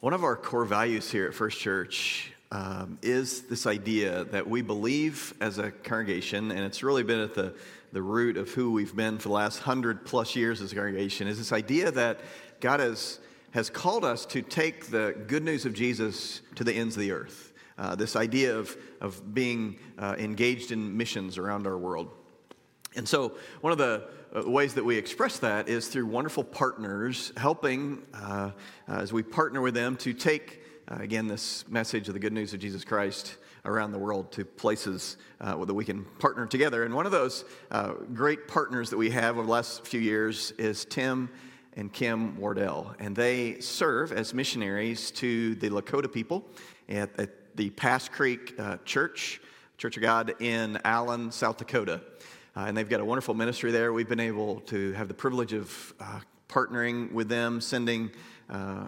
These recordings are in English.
One of our core values here at First Church um, is this idea that we believe as a congregation, and it's really been at the, the root of who we've been for the last hundred plus years as a congregation, is this idea that God has, has called us to take the good news of Jesus to the ends of the earth. Uh, this idea of, of being uh, engaged in missions around our world. And so, one of the uh, ways that we express that is through wonderful partners helping uh, uh, as we partner with them to take, uh, again, this message of the good news of Jesus Christ around the world to places uh, that we can partner together. And one of those uh, great partners that we have over the last few years is Tim and Kim Wardell. And they serve as missionaries to the Lakota people at, at the Pass Creek Church, Church of God in Allen, South Dakota. Uh, and they've got a wonderful ministry there. We've been able to have the privilege of uh, partnering with them, sending uh,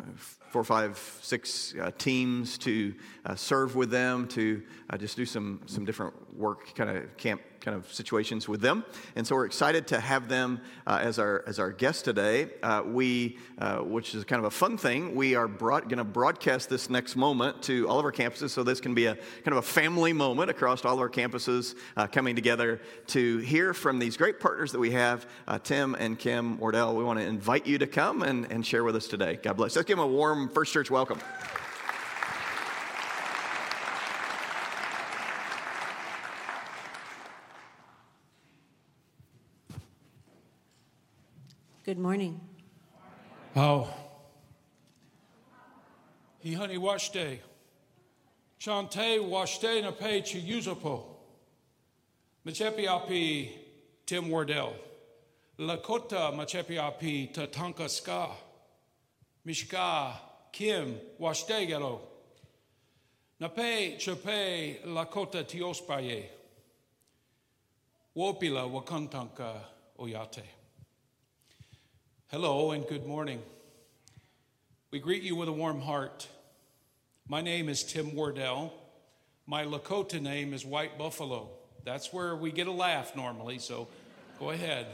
four, five, six uh, teams to uh, serve with them, to uh, just do some, some different work, kind of camp kind of situations with them. And so we're excited to have them uh, as, our, as our guest today. Uh, we, uh, which is kind of a fun thing, we are going to broadcast this next moment to all of our campuses. So this can be a kind of a family moment across all of our campuses coming together to hear from these great partners that we have, Tim and Kim Wardell. We want to invite you to come and, and share with us today. God bless. Let's give them a warm First Church welcome. Good morning. Oh. He honey wash day. Chante wash day na pay chi usapo. Machepi api Tim Wardell. Lakota machepi api tatanka ska. Mishka Kim Washtegelo. Nape Chape Lakota Tiospaye. Wopila Wakantanka Oyate. Hello and good morning. We greet you with a warm heart. My name is Tim Wardell. My Lakota name is White Buffalo. That's where we get a laugh normally, so go ahead.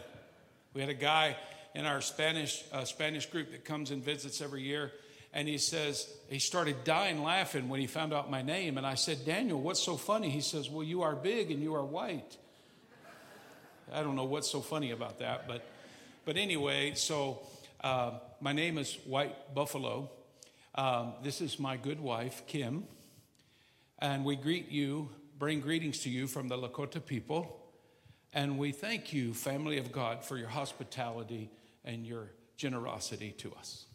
We had a guy in our Spanish, uh, Spanish group that comes and visits every year and he says, he started dying laughing when he found out my name. And I said, Daniel, what's so funny? He says, Well, you are big and you are white. I don't know what's so funny about that, but, but anyway, so uh, my name is White Buffalo. Um, this is my good wife, Kim. And we greet you, bring greetings to you from the Lakota people. And we thank you, family of God, for your hospitality and your generosity to us.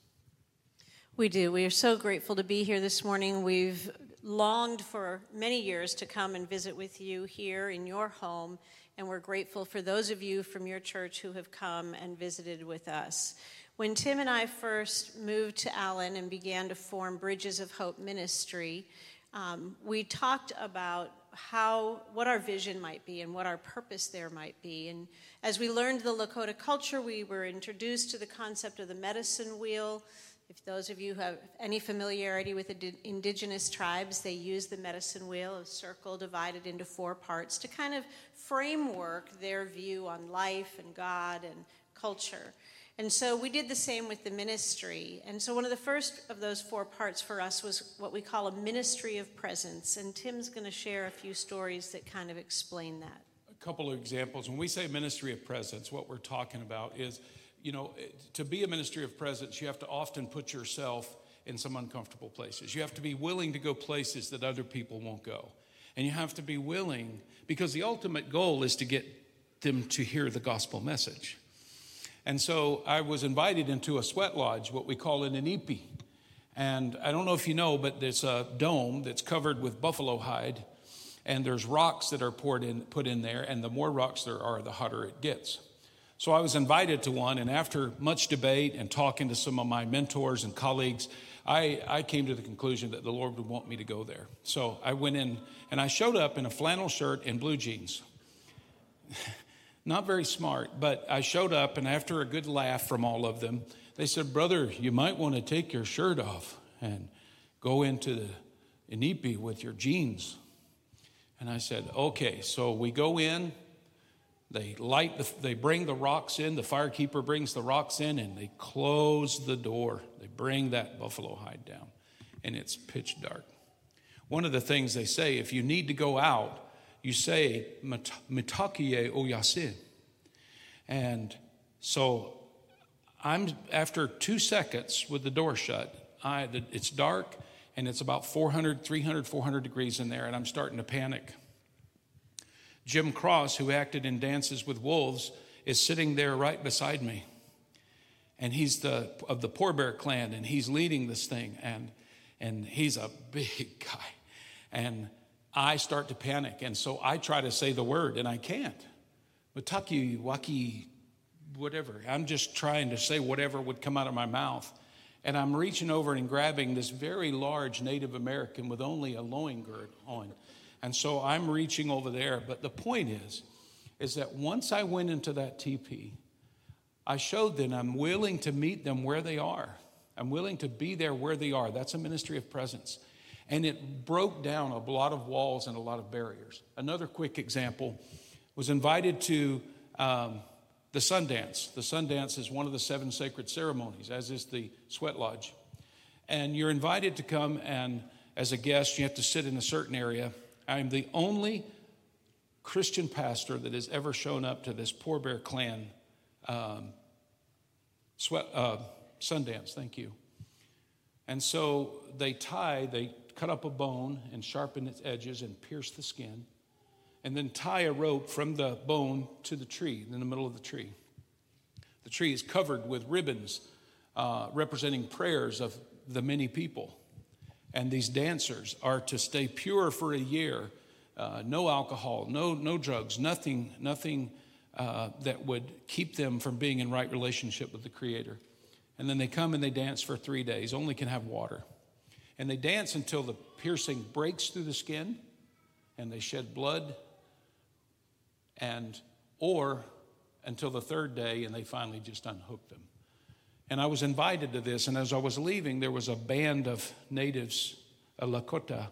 We do. We are so grateful to be here this morning. We've longed for many years to come and visit with you here in your home, and we're grateful for those of you from your church who have come and visited with us. When Tim and I first moved to Allen and began to form Bridges of Hope Ministry, um, we talked about how what our vision might be and what our purpose there might be. And as we learned the Lakota culture, we were introduced to the concept of the medicine wheel if those of you have any familiarity with indigenous tribes, they use the medicine wheel, a circle divided into four parts, to kind of framework their view on life and God and culture. And so we did the same with the ministry. And so one of the first of those four parts for us was what we call a ministry of presence. And Tim's going to share a few stories that kind of explain that. A couple of examples. When we say ministry of presence, what we're talking about is you know, eh, to be a ministry of presence, you have to often put yourself in some uncomfortable places. You have to be willing to go places that other people won't go. And you have to be willing, because the ultimate goal is to get them to hear the gospel message. And so I was invited into a sweat lodge, what we call an inipi. And I don't know if you know, but there's a dome that's covered with buffalo hide, and there's rocks that are poured in, put in there, and the more rocks there are, the hotter it gets. So I was invited to one, and after much debate and talking to some of my mentors and colleagues, I, I came to the conclusion that the Lord would want me to go there. So I went in and I showed up in a flannel shirt and blue jeans. Not very smart, but I showed up, and after a good laugh from all of them, they said, Brother, you might want to take your shirt off and go into the Inipi with your jeans. And I said, Okay. So we go in, they light, the, they bring the rocks in. The firekeeper brings the rocks in, and they close the door. They bring that buffalo hide down. and it's pitch dark. One of the things they say, if you need to go out, you say, Mitakie oyasin. And so I'm, after two seconds with the door shut, I, it's dark and it's about 400, 300, 400 degrees in there, and I'm starting to panic. Jim Cross, who acted in Dances with Wolves, is sitting there right beside me. And he's the of the Poor Bear clan, and he's leading this thing, and and he's a big guy. And I start to panic, and so I try to say the word, and I can't. Mataki, waki, whatever. I'm just trying to say whatever would come out of my mouth. And I'm reaching over and grabbing this very large Native American with only a loin girt on. And so I'm reaching over there. But the point is, is that once I went into that TP, I showed them I'm willing to meet them where they are. I'm willing to be there where they are. That's a ministry of presence. And it broke down a lot of walls and a lot of barriers. Another quick example was invited to um, the Sundance. The Sundance is one of the seven sacred ceremonies, as is the Sweat Lodge. And you're invited to come and, as a guest, you have to sit in a certain area I'm the only Christian pastor that has ever shown up to this Poor Bear Clan um, sweat, uh, Sundance. Thank you. And so they tie, they cut up a bone and sharpen its edges and pierce the skin, and then tie a rope from the bone to the tree in the middle of the tree. The tree is covered with ribbons uh, representing prayers of the many people. And these dancers are to stay pure for a year, uh, no alcohol, no, no drugs, nothing, nothing uh, that would keep them from being in right relationship with the Creator. And then they come and they dance for three days, only can have water. And they dance until the piercing breaks through the skin and they shed blood, and or until the third day and they finally just unhook them. And I was invited to this, and as I was leaving, there was a band of natives, a Lakota,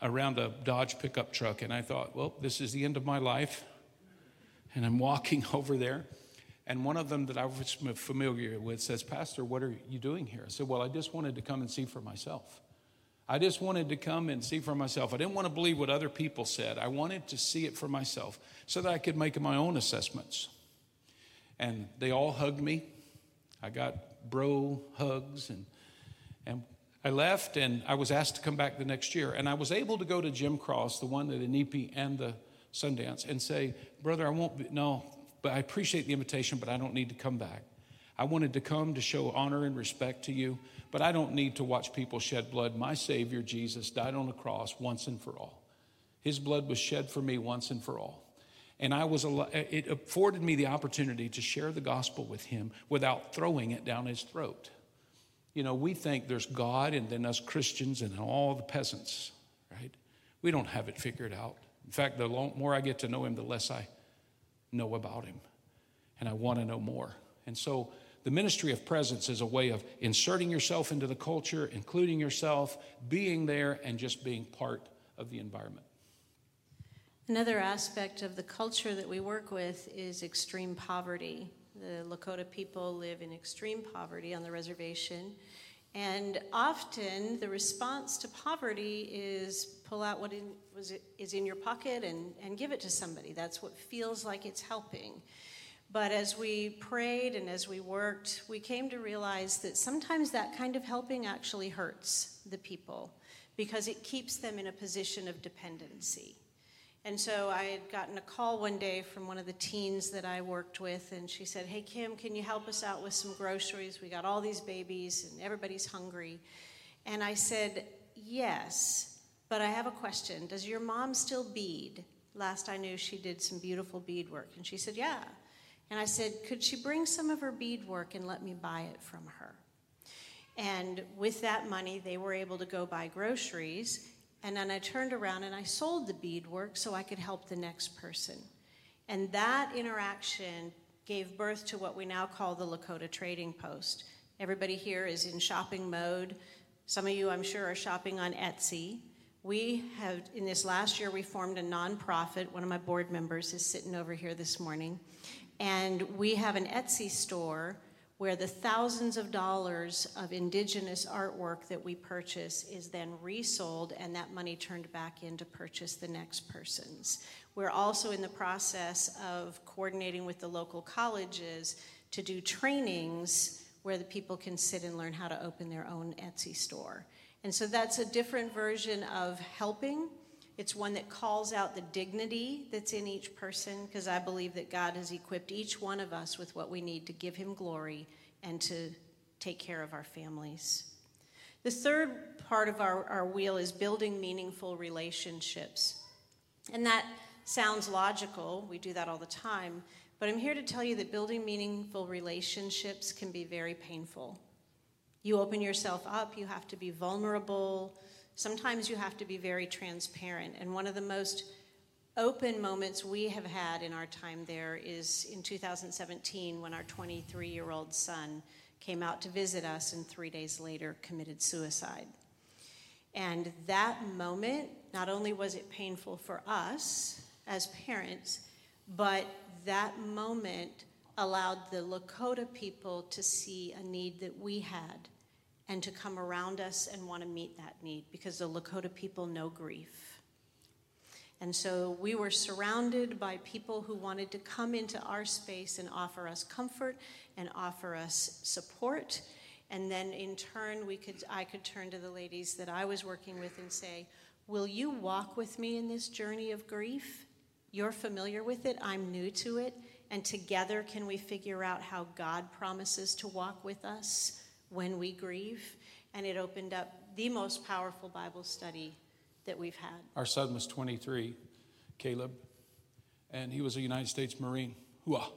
around a Dodge pickup truck. And I thought, well, this is the end of my life. And I'm walking over there. And one of them that I was familiar with says, Pastor, what are you doing here? I said, Well, I just wanted to come and see for myself. I just wanted to come and see for myself. I didn't want to believe what other people said. I wanted to see it for myself so that I could make my own assessments. And they all hugged me. I got bro hugs and and I left and I was asked to come back the next year. And I was able to go to Jim Cross, the one at Inipi and the Sundance, and say, Brother, I won't be, no, but I appreciate the invitation, but I don't need to come back. I wanted to come to show honor and respect to you, but I don't need to watch people shed blood. My Savior, Jesus, died on the cross once and for all. His blood was shed for me once and for all. And I was, uh, it afforded me the opportunity to share the gospel with him without throwing it down his throat. You know, we think there's God and then us Christians and all the peasants, right? We don't have it figured out. In fact, the more I get to know him, the less I know about him. And I want to know more. And so the ministry of presence is a way of inserting yourself into the culture, including yourself, being there, and just being part of the environment. Another aspect of the culture that we work with is extreme poverty. The Lakota people live in extreme poverty on the reservation. And often the response to poverty is pull out what in, was is in your pocket and, and give it to somebody. That's what feels like it's helping. But as we prayed and as we worked, we came to realize that sometimes that kind of helping actually hurts the people because it keeps them in a position of dependency. And so I had gotten a call one day from one of the teens that I worked with, and she said, Hey, Kim, can you help us out with some groceries? We got all these babies, and everybody's hungry. And I said, Yes, but I have a question. Does your mom still bead? Last I knew, she did some beautiful bead work. And she said, Yeah. And I said, Could she bring some of her bead work and let me buy it from her? And with that money, they were able to go buy groceries and then I turned around and I sold the beadwork so I could help the next person. And that interaction gave birth to what we now call the Lakota Trading Post. Everybody here is in shopping mode. Some of you, I'm sure, are shopping on Etsy. We have, in this last year, we formed a nonprofit. One of my board members is sitting over here this morning. And we have an Etsy store where the thousands of dollars of indigenous artwork that we purchase is then resold and that money turned back in to purchase the next person's. We're also in the process of coordinating with the local colleges to do trainings where the people can sit and learn how to open their own Etsy store. And so that's a different version of helping. It's one that calls out the dignity that's in each person because I believe that God has equipped each one of us with what we need to give Him glory and to take care of our families. The third part of our, our wheel is building meaningful relationships. And that sounds logical, we do that all the time, but I'm here to tell you that building meaningful relationships can be very painful. You open yourself up, you have to be vulnerable. Sometimes you have to be very transparent. And one of the most open moments we have had in our time there is in 2017 when our 23 year old son came out to visit us and three days later committed suicide. And that moment, not only was it painful for us as parents, but that moment allowed the Lakota people to see a need that we had and to come around us and want to meet that need because the Lakota people know grief. And so we were surrounded by people who wanted to come into our space and offer us comfort and offer us support. And then in turn, we could, I could turn to the ladies that I was working with and say, Will you walk with me in this journey of grief? You're familiar with it, I'm new to it. And together, can we figure out how God promises to walk with us? When we grieve, and it opened up the most powerful Bible study that we've had. Our son was 23, Caleb, and he was a United States Marine. Hooah.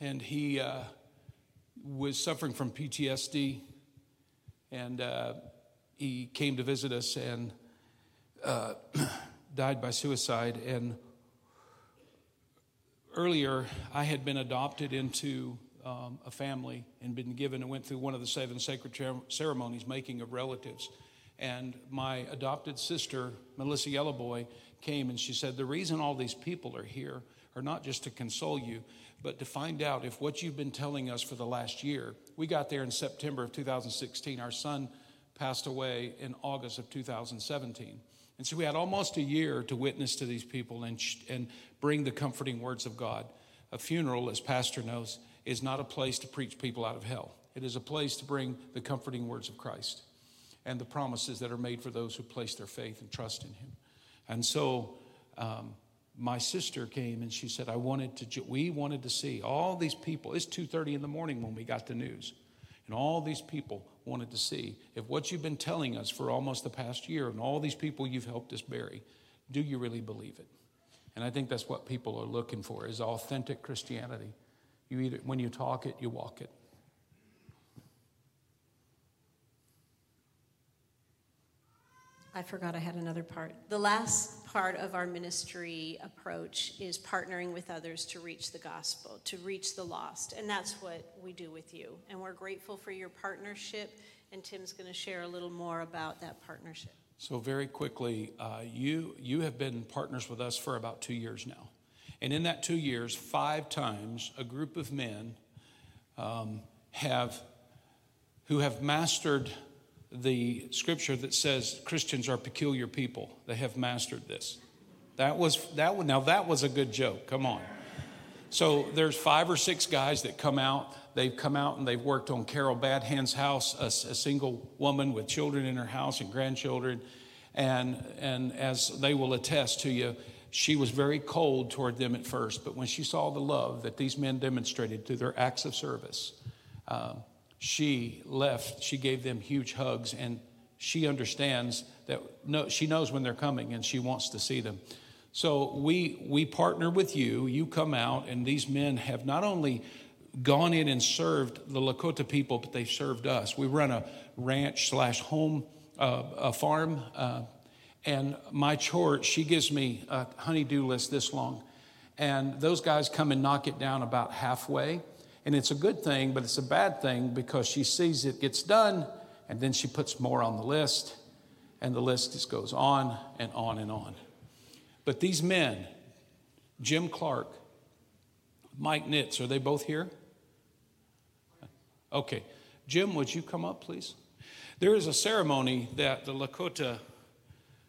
And he uh, was suffering from PTSD, and uh, he came to visit us and uh, died by suicide. And earlier, I had been adopted into um, a family and been given and went through one of the seven sacred ceremonies, making of relatives. And my adopted sister, Melissa Yellowboy, came and she said, The reason all these people are here are not just to console you, but to find out if what you've been telling us for the last year. We got there in September of 2016. Our son passed away in August of 2017. And so we had almost a year to witness to these people and, and bring the comforting words of God. A funeral, as Pastor knows, is not a place to preach people out of hell. It is a place to bring the comforting words of Christ and the promises that are made for those who place their faith and trust in Him. And so, um, my sister came and she said, "I wanted to. We wanted to see all these people. It's two thirty in the morning when we got the news, and all these people wanted to see if what you've been telling us for almost the past year, and all these people you've helped us bury, do you really believe it?" And I think that's what people are looking for: is authentic Christianity. You either, when you talk it, you walk it. I forgot I had another part. The last part of our ministry approach is partnering with others to reach the gospel, to reach the lost. And that's what we do with you. And we're grateful for your partnership. And Tim's going to share a little more about that partnership. So, very quickly, uh, you, you have been partners with us for about two years now. And in that two years, five times, a group of men um, have, who have mastered the scripture that says Christians are peculiar people. They have mastered this. That was that. Now that was a good joke. Come on. So there's five or six guys that come out. They've come out and they've worked on Carol Badhand's house, a, a single woman with children in her house and grandchildren, and and as they will attest to you, she was very cold toward them at first, but when she saw the love that these men demonstrated through their acts of service, um, she left. She gave them huge hugs, and she understands that no, she knows when they're coming, and she wants to see them. So we we partner with you. You come out, and these men have not only gone in and served the Lakota people, but they've served us. We run a ranch slash home, uh, a farm. Uh, and my chore, she gives me a honeydew list this long. And those guys come and knock it down about halfway. And it's a good thing, but it's a bad thing because she sees it gets done and then she puts more on the list. And the list just goes on and on and on. But these men, Jim Clark, Mike Nitz, are they both here? Okay. Jim, would you come up, please? There is a ceremony that the Lakota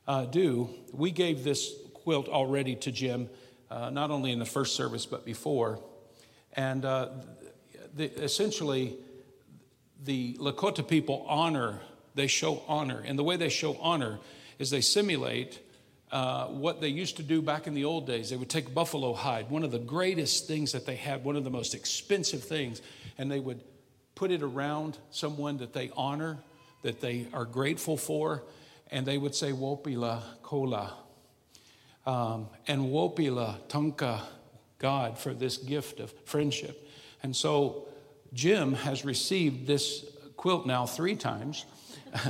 uh, do. We gave this quilt already to Jim, uh, not only in the first service, but before. And uh, the, essentially, the Lakota people honor, they show honor. And the way they show honor is they simulate uh, what they used to do back in the old days. They would take buffalo hide, one of the greatest things that they had, one of the most expensive things, and they would put it around someone that they honor, that they are grateful for, and they would say, Wopila Kola. Um, and Wopila Tonka, God, for this gift of friendship. And so Jim has received this quilt now three times.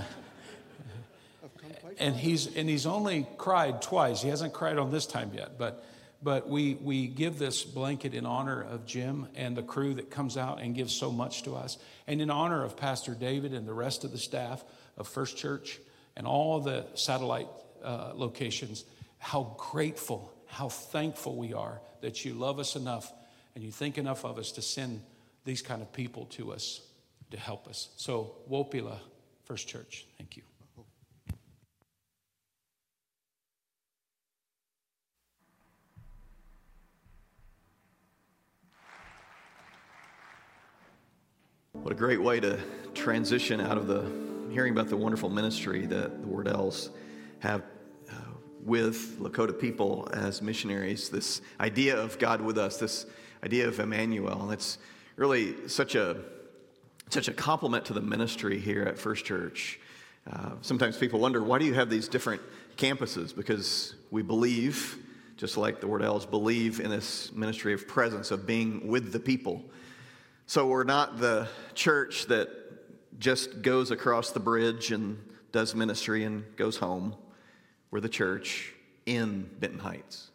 and he's and he's only cried twice. He hasn't cried on this time yet, but but we we give this blanket in honor of Jim and the crew that comes out and gives so much to us, and in honor of Pastor David and the rest of the staff of First Church and all the satellite uh, locations. How grateful, how thankful we are that you love us enough and you think enough of us to send these kind of people to us to help us. So, Wopila First Church, thank you. What a great way to transition out of the hearing about the wonderful ministry that the Wardells have uh, with Lakota people as missionaries. This idea of God with us, this idea of Emmanuel, and it's really such a such a compliment to the ministry here at First Church. Uh, sometimes people wonder why do you have these different campuses? Because we believe, just like the Wardells believe in this ministry of presence of being with the people. So we're not the church that just goes across the bridge and does ministry and goes home. We're the church in Benton Heights.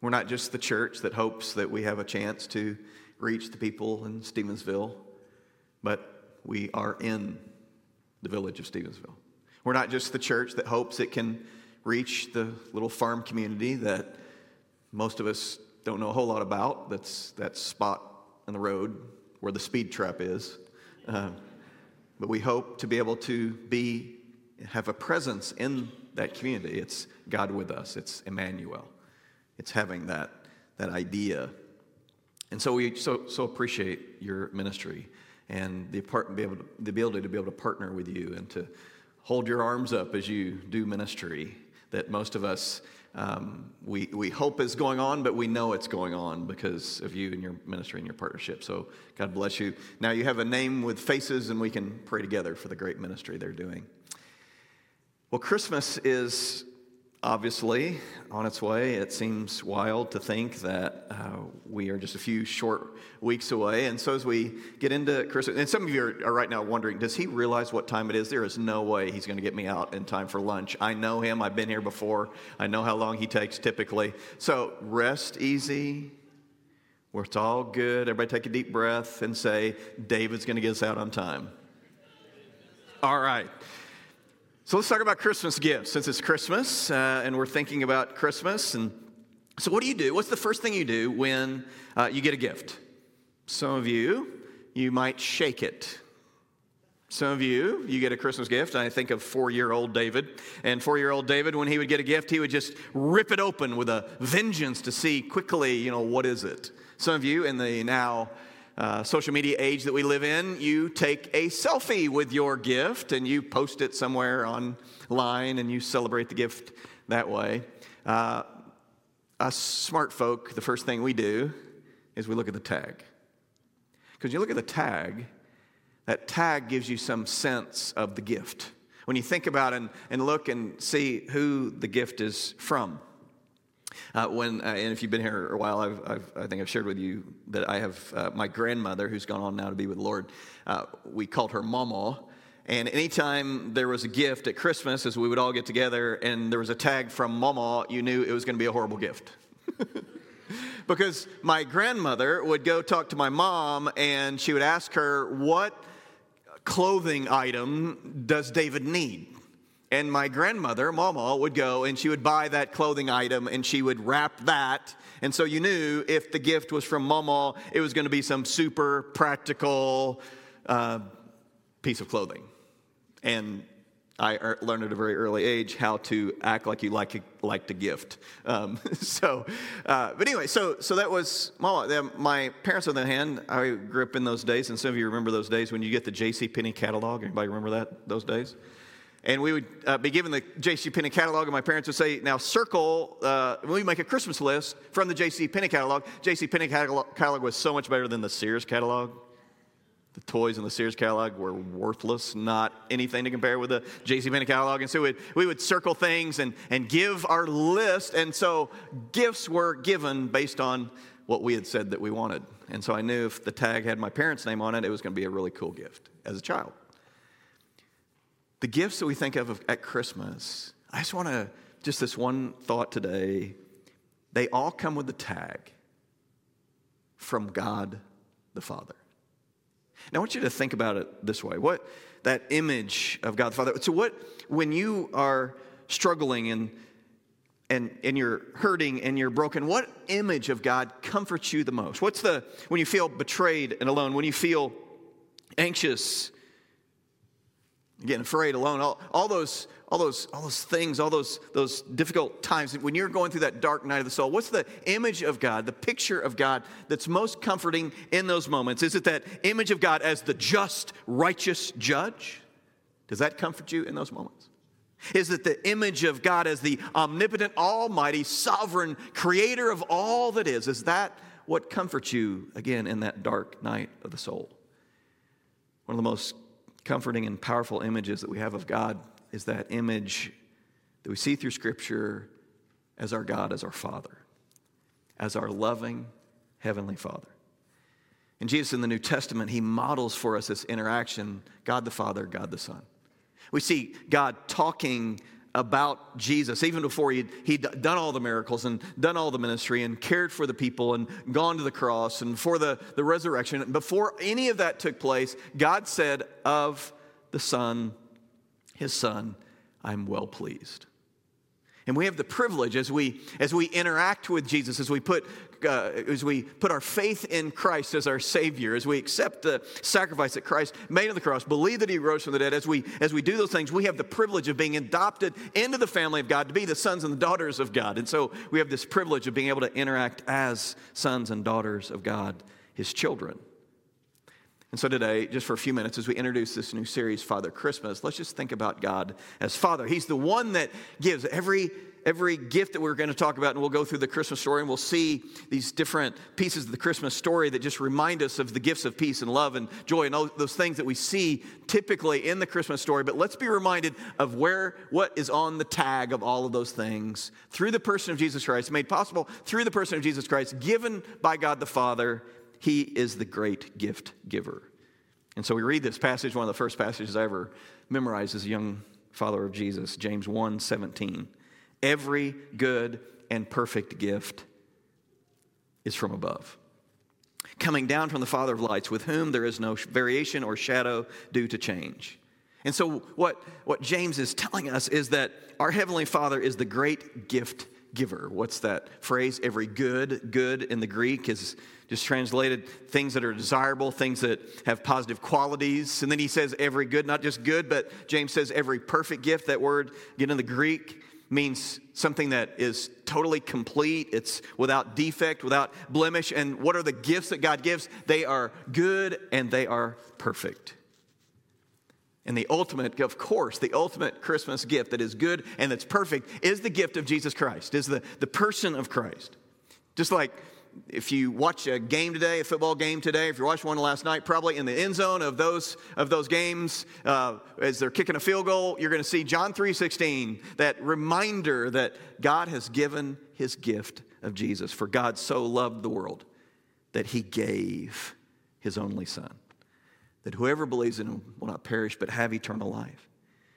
We're not just the church that hopes that we have a chance to reach the people in Stevensville, but we are in the village of Stevensville. We're not just the church that hopes it can reach the little farm community that most of us don't know a whole lot about. That's that spot on the road where the speed trap is. Uh, but we hope to be able to be have a presence in that community. It's God with us. It's Emmanuel. It's having that that idea. And so we so so appreciate your ministry and the, part, be able to, the ability to be able to partner with you and to hold your arms up as you do ministry that most of us um, we, we hope is going on, but we know it's going on because of you and your ministry and your partnership. So God bless you. Now you have a name with faces, and we can pray together for the great ministry they're doing. Well, Christmas is obviously on its way. It seems wild to think that uh, we are just a few short weeks away. And so, as we get into Christmas, and some of you are, are, right now wondering, does he realize what time it is? There is no way he's going to get me out in time for lunch. I know him, I've been here before, I know how long he takes typically. So, rest easy. Where it's all good. Everybody take a deep breath and say, David's going to get us out on time. All right. So let's talk about Christmas gifts since it's Christmas uh, and we're thinking about Christmas. And so, what do you do? What's the first thing you do when uh, you get a gift? Some of you, you might shake it. Some of you, you get a Christmas gift. I think of four year old David. And four year old David, when he would get a gift, he would just rip it open with a vengeance to see quickly, you know, what is it? Some of you in the now uh, social media age that we live in, you take a selfie with your gift and you post it somewhere online and you celebrate the gift that way. Uh, us smart folk, the first thing we do is we look at the tag. Because you look at the tag, that tag gives you some sense of the gift. When you think about and, and look and see who the gift is from. Uh, when, uh, and if you've been here a while, I've, I've, i think I've shared with you that I have uh, my grandmother, who's gone on now to be with the Lord. Uh, we called her Mama. And anytime there was a gift at Christmas, as we would all get together, and there was a tag from Mama, you knew it was going to be a horrible gift. because my grandmother would go talk to my mom, and she would ask her, What clothing item does David need? And my grandmother, Mama, would go and she would buy that clothing item and she would wrap that. And so you knew if the gift was from Mama, it was going to be some super practical, uh, piece of clothing. And I er, learned at a very early age how to act like you like like to gift. Um, so, uh, but anyway, so so that was my, my parents. On the hand, I grew up in those days, and some of you remember those days when you get the J.C. Penney catalog. Anybody remember that those days? And we would uh, be given the J.C. Penney catalog, and my parents would say, "Now circle." Uh, we make a Christmas list from the J.C. Penney catalog, J.C. Penney catalog, was so much better than the Sears catalog. The toys in the Sears catalog were worthless, not anything to compare with the J.C. Penney catalog. And so we'd, we would circle things and, and give our list. And so gifts were given based on what we had said that we wanted. And so I knew if the tag had my parents' name on it, it was going to be a really cool gift as a child. The gifts that we think of at Christmas, I just want to, just this one thought today, they all come with the tag from God the Father. Now, I want you to think about it this way. What that image of God the Father. So, what when you are struggling and and and you're hurting and you're broken, what image of God comforts you the most? What's the when you feel betrayed and alone, when you feel anxious, again afraid, alone, all, all those all those, all those things, all those, those difficult times, when you're going through that dark night of the soul, what's the image of God, the picture of God that's most comforting in those moments? Is it that image of God as the just, righteous judge? Does that comfort you in those moments? Is it the image of God as the omnipotent, almighty, sovereign creator of all that is? Is that what comforts you again in that dark night of the soul? One of the most comforting and powerful images that we have of God is that image that we see through Scripture as our God, as our Father, as our loving Heavenly Father. And Jesus in the New Testament, he models for us this interaction God the Father, God the Son. We see God talking about Jesus, even before he'd, he'd done all the miracles and done all the ministry and cared for the people and gone to the cross and for the, the resurrection. Before any of that took place, God said of the Son, his son, I'm well pleased. And we have the privilege as we, as we interact with Jesus, as we, put, uh, as we put our faith in Christ as our Savior, as we accept the sacrifice that Christ made on the cross, believe that He rose from the dead, as we, as we do those things, we have the privilege of being adopted into the family of God to be the sons and the daughters of God. And so we have this privilege of being able to interact as sons and daughters of God, His children. And so today, just for a few minutes, as we introduce this new series, Father Christmas, let's just think about God as Father. He's the one that gives every every gift that we're going to talk about, and we'll go through the Christmas story and we'll see these different pieces of the Christmas story that just remind us of the gifts of peace and love and joy and all those things that we see typically in the Christmas story. But let's be reminded of where what is on the tag of all of those things through the person of Jesus Christ, made possible through the person of Jesus Christ, given by God the Father he is the great gift giver. And so we read this passage, one of the first passages I ever memorized as a young follower of Jesus, James 1 17. Every good and perfect gift is from above, coming down from the Father of lights, with whom there is no variation or shadow due to change. And so, what, what James is telling us is that our Heavenly Father is the great gift giver. What's that phrase? Every good, good in the Greek is just translated things that are desirable, things that have positive qualities. And then he says every good, not just good, but James says every perfect gift. That word, again in the Greek, means something that is totally complete. It's without defect, without blemish. And what are the gifts that God gives? They are good and they are perfect. And the ultimate, of course, the ultimate Christmas gift that is good and that's perfect is the gift of Jesus Christ, is the, the person of Christ. Just like if you watch a game today, a football game today, if you watched one last night, probably in the end zone of those of those games, uh, as they're kicking a field goal, you're going to see John three sixteen, that reminder that God has given His gift of Jesus. For God so loved the world that He gave His only Son, that whoever believes in Him will not perish but have eternal life.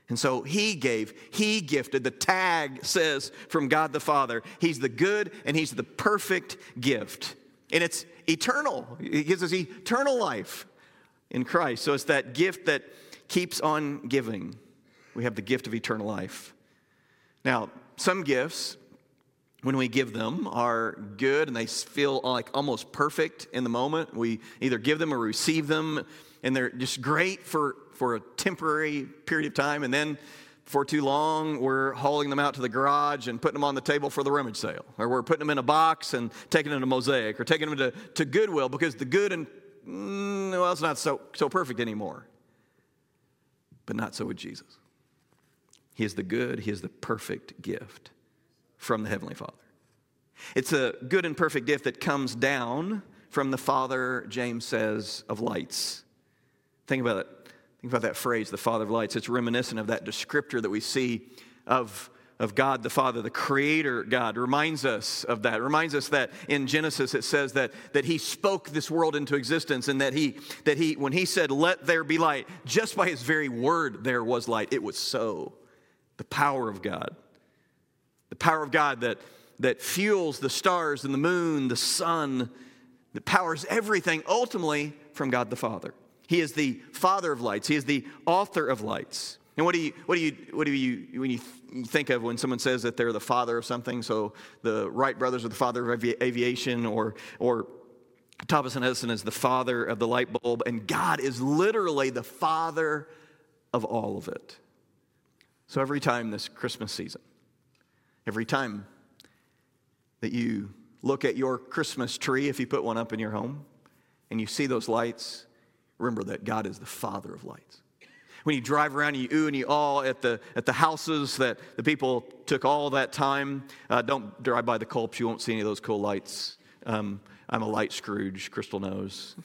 And so he gave, he gifted. The tag says from God the Father, he's the good and he's the perfect gift. And it's eternal. He gives us eternal life in Christ. So it's that gift that keeps on giving. We have the gift of eternal life. Now, some gifts, when we give them, are good and they feel like almost perfect in the moment. We either give them or receive them and they're just great for, for a temporary period of time, and then for too long, we're hauling them out to the garage and putting them on the table for the rummage sale. Or we're putting them in a box and taking them to Mosaic or taking them to, to Goodwill because the good and, mm, well, it's not so, so perfect anymore. But not so with Jesus. He is the good, He is the perfect gift from the Heavenly Father. It's a good and perfect gift that comes down from the Father, James says, of lights. Think about it. Think about that phrase, the Father of lights. It's reminiscent of that descriptor that we see of, of God the Father, the Creator God. Reminds us of that. Reminds us that in Genesis it says that, that He spoke this world into existence and that he, that he, when He said, Let there be light, just by His very word, there was light. It was so. The power of God. The power of God that, that fuels the stars and the moon, the sun, that powers everything ultimately from God the Father. He is the father of lights. He is the author of lights. And what do you, what do you, what do you, when you think of when someone says that they're the father of something? So the Wright brothers are the father of aviation, or, or Thomas Edison is the father of the light bulb, and God is literally the father of all of it. So every time this Christmas season, every time that you look at your Christmas tree, if you put one up in your home, and you see those lights, remember that God is the Father of lights. When you drive around and you ooh and you all at the, at the houses that the people took all that time, uh, don't drive by the Colps, you won't see any of those cool lights. Um, I'm a light Scrooge, Crystal knows.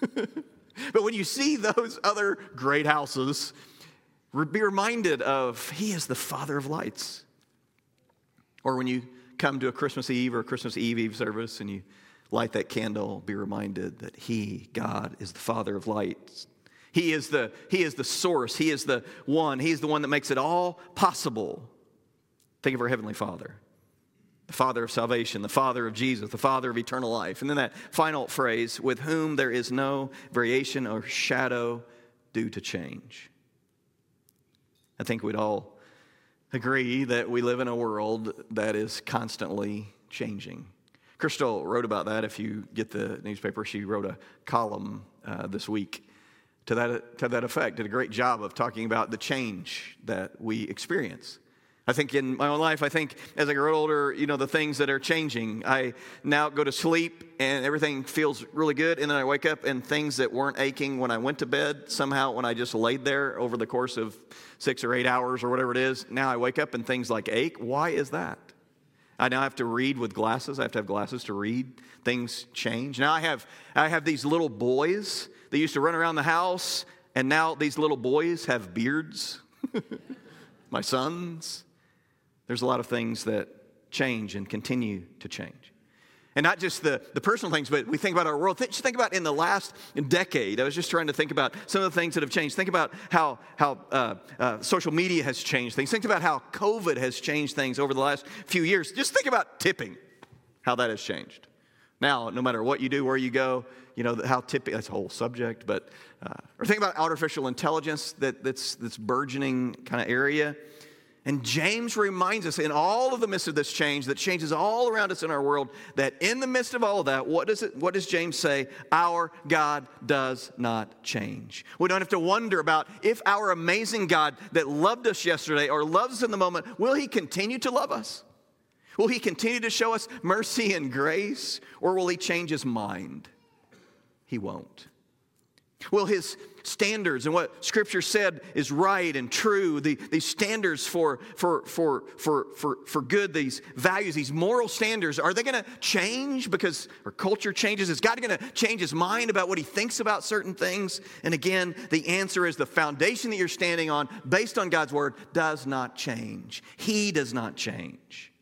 but when you see those other great houses, be reminded of He is the Father of lights. Or when you come to a Christmas Eve or a Christmas Eve Eve service and you light that candle, be reminded that He, God, is the Father of lights. He is the, he is the source. He is the one. He is the one that makes it all possible. Think of our Heavenly Father, the Father of salvation, the Father of Jesus, the Father of eternal life. And then that final phrase, with whom there is no variation or shadow due to change. I think we'd all agree that we live in a world that is constantly changing. Crystal wrote about that. If you get the newspaper, she wrote a column uh, this week to that, to that effect. Did a great job of talking about the change that we experience. I think in my own life, I think as I grow older, you know, the things that are changing. I now go to sleep and everything feels really good. And then I wake up and things that weren't aching when I went to bed, somehow when I just laid there over the course of six or eight hours or whatever it is, now I wake up and things like ache. Why is that? I now have to read with glasses. I have to have glasses to read. Things change. Now I have, I have these little boys that used to run around the house, and now these little boys have beards. My sons. There's a lot of things that change and continue to change. And not just the, the personal things, but we think about our world. Think, just think about in the last decade. I was just trying to think about some of the things that have changed. Think about how, how uh, uh, social media has changed things. Think about how COVID has changed things over the last few years. Just think about tipping, how that has changed. Now, no matter what you do, where you go, you know, how tipping, that's a whole subject, but, uh, or think about artificial intelligence that, that's, that's burgeoning kind of area. And James reminds us in all of the midst of this change that changes all around us in our world, that in the midst of all of that, what does, it, what does James say? Our God does not change. We don't have to wonder about if our amazing God that loved us yesterday or loves us in the moment, will he continue to love us? Will he continue to show us mercy and grace, or will he change his mind? He won't. Will his standards and what Scripture said is right and true, the, these standards for, for, for, for, for, for good, these values, these moral standards, are they going to change because our culture changes? Is God going to change his mind about what he thinks about certain things? And again, the answer is the foundation that you're standing on, based on God's word, does not change. He does not change.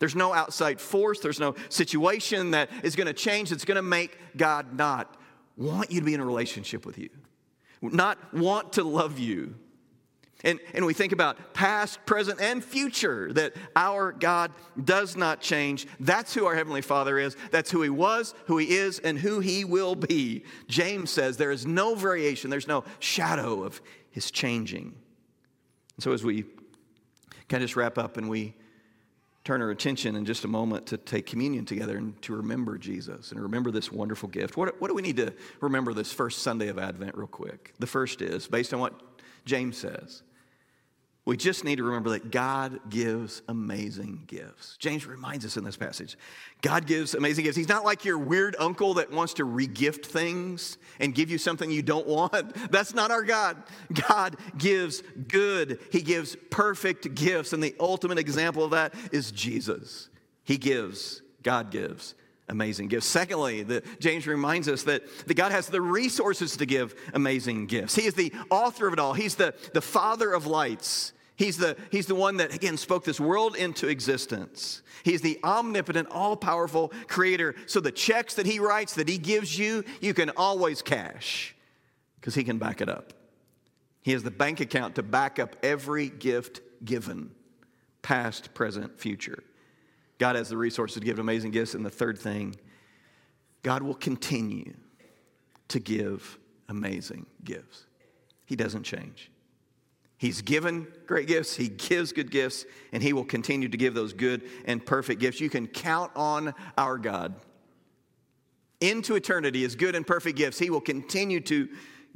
There's no outside force, there's no situation that is going to change that's going to make God not want you to be in a relationship with you not want to love you. And, and we think about past, present, and future, that our God does not change. That's who our Heavenly Father is. That's who He was, who He is, and who He will be. James says there is no variation, there's no shadow of His changing. And so as we kind of just wrap up and we turn our attention in just a moment to take communion together and to remember Jesus and remember this wonderful gift. What, what do we need to remember this first Sunday of Advent, real quick? The first is, based on what James says, we just need to remember that God gives amazing gifts. James reminds us in this passage God gives amazing gifts. He's not like your weird uncle that wants to regift things and give you something you don't want. That's not our God. God gives good, He gives perfect gifts. And the ultimate example of that is Jesus. He gives, God gives amazing gifts. Secondly, the, James reminds us that, that God has the resources to give amazing gifts. He is the author of it all, He's the, the father of lights. He's the, he's the one that, again, spoke this world into existence. He's the omnipotent, all powerful creator. So the checks that he writes, that he gives you, you can always cash because he can back it up. He has the bank account to back up every gift given, past, present, future. God has the resources to give amazing gifts. And the third thing, God will continue to give amazing gifts. He doesn't change. He's given great gifts, He gives good gifts, and He will continue to give those good and perfect gifts. You can count on our God. Into eternity, His good and perfect gifts, He will continue to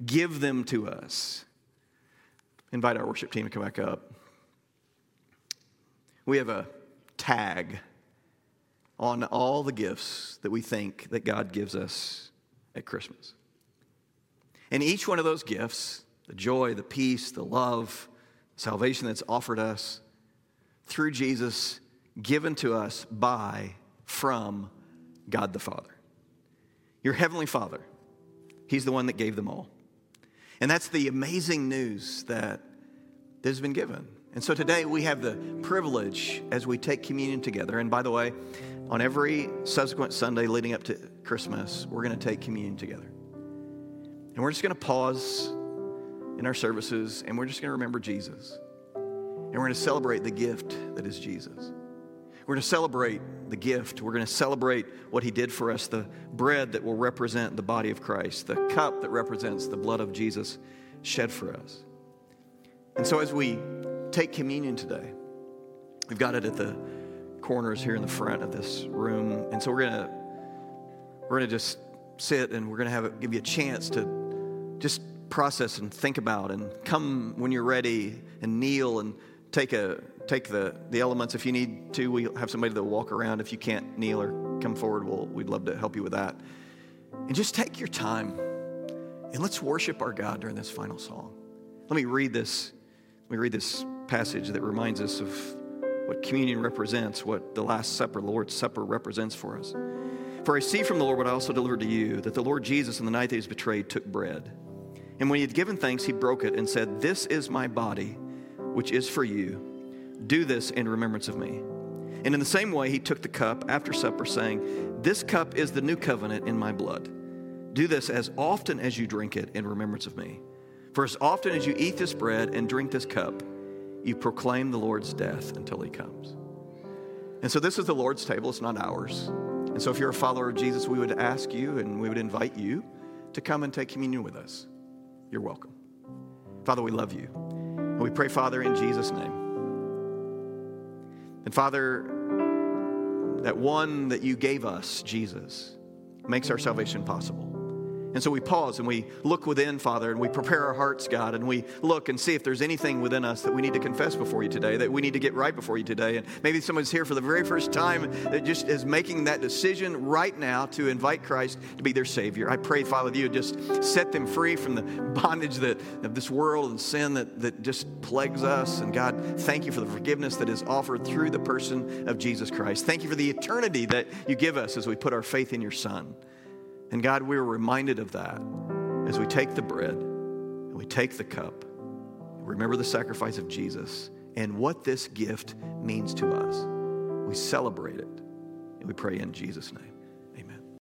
give them to us. Invite our worship team to come back up. We have a tag on all the gifts that we think that God gives us at Christmas. And each one of those gifts the joy, the peace, the love, salvation that's offered us through Jesus, given to us by, from God the Father. Your Heavenly Father, He's the one that gave them all. And that's the amazing news that has been given. And so today we have the privilege as we take communion together. And by the way, on every subsequent Sunday leading up to Christmas, we're going to take communion together. And we're just going to pause in our services, and we're just going to remember Jesus. And we're going to celebrate the gift that is Jesus. We're going to celebrate the gift. We're going to celebrate what he did for us the bread that will represent the body of Christ, the cup that represents the blood of Jesus shed for us. And so, as we take communion today, we've got it at the corners here in the front of this room. And so, we're going to we're going to just sit and we're going to have give you a chance to just process and think about and come when you're ready and kneel and take a take the the elements. If you need to we have somebody that will walk around. If you can't kneel or come forward we'll, we'd love to help you with that. And just take your time and let's worship our god during this final song. Let me read this let me read this passage that reminds us of what communion represents what the last supper lord's supper represents for us for i see from the lord what i also delivered to you that the lord jesus in the night that he was betrayed took bread and when he had given thanks, he broke it and said, This is my body, which is for you. Do this in remembrance of me. And in the same way, he took the cup after supper, saying, This cup is the new covenant in my blood. Do this as often as you drink it in remembrance of me. For as often as you eat this bread and drink this cup, you proclaim the Lord's death until he comes. And so this is the Lord's table, it's not ours. And so if you're a follower of Jesus, we would ask you and we would invite you to come and take communion with us you're welcome. Father, we love you. And we pray, Father, in Jesus' name. And Father, that one that you gave us, Jesus, makes our salvation possible. And so we pause and we look within, Father, and we prepare our hearts, God, and we look and see if there's anything within us that we need to confess before you today, that we need to get right before you today. And maybe someone's here for the very first time that just is making that decision right now to invite Christ to be their Savior. I pray, Father, that you just set them free from the bondage that, of this world and sin that, that just plagues us. And God, thank you for the forgiveness that is offered through the person of Jesus Christ. Thank you for the eternity that you give us as we put our faith in your Son. And God, we are reminded of that as we take the bread and we take the cup. Remember the sacrifice of Jesus and what this gift means to us. We celebrate it and we pray in Jesus' name.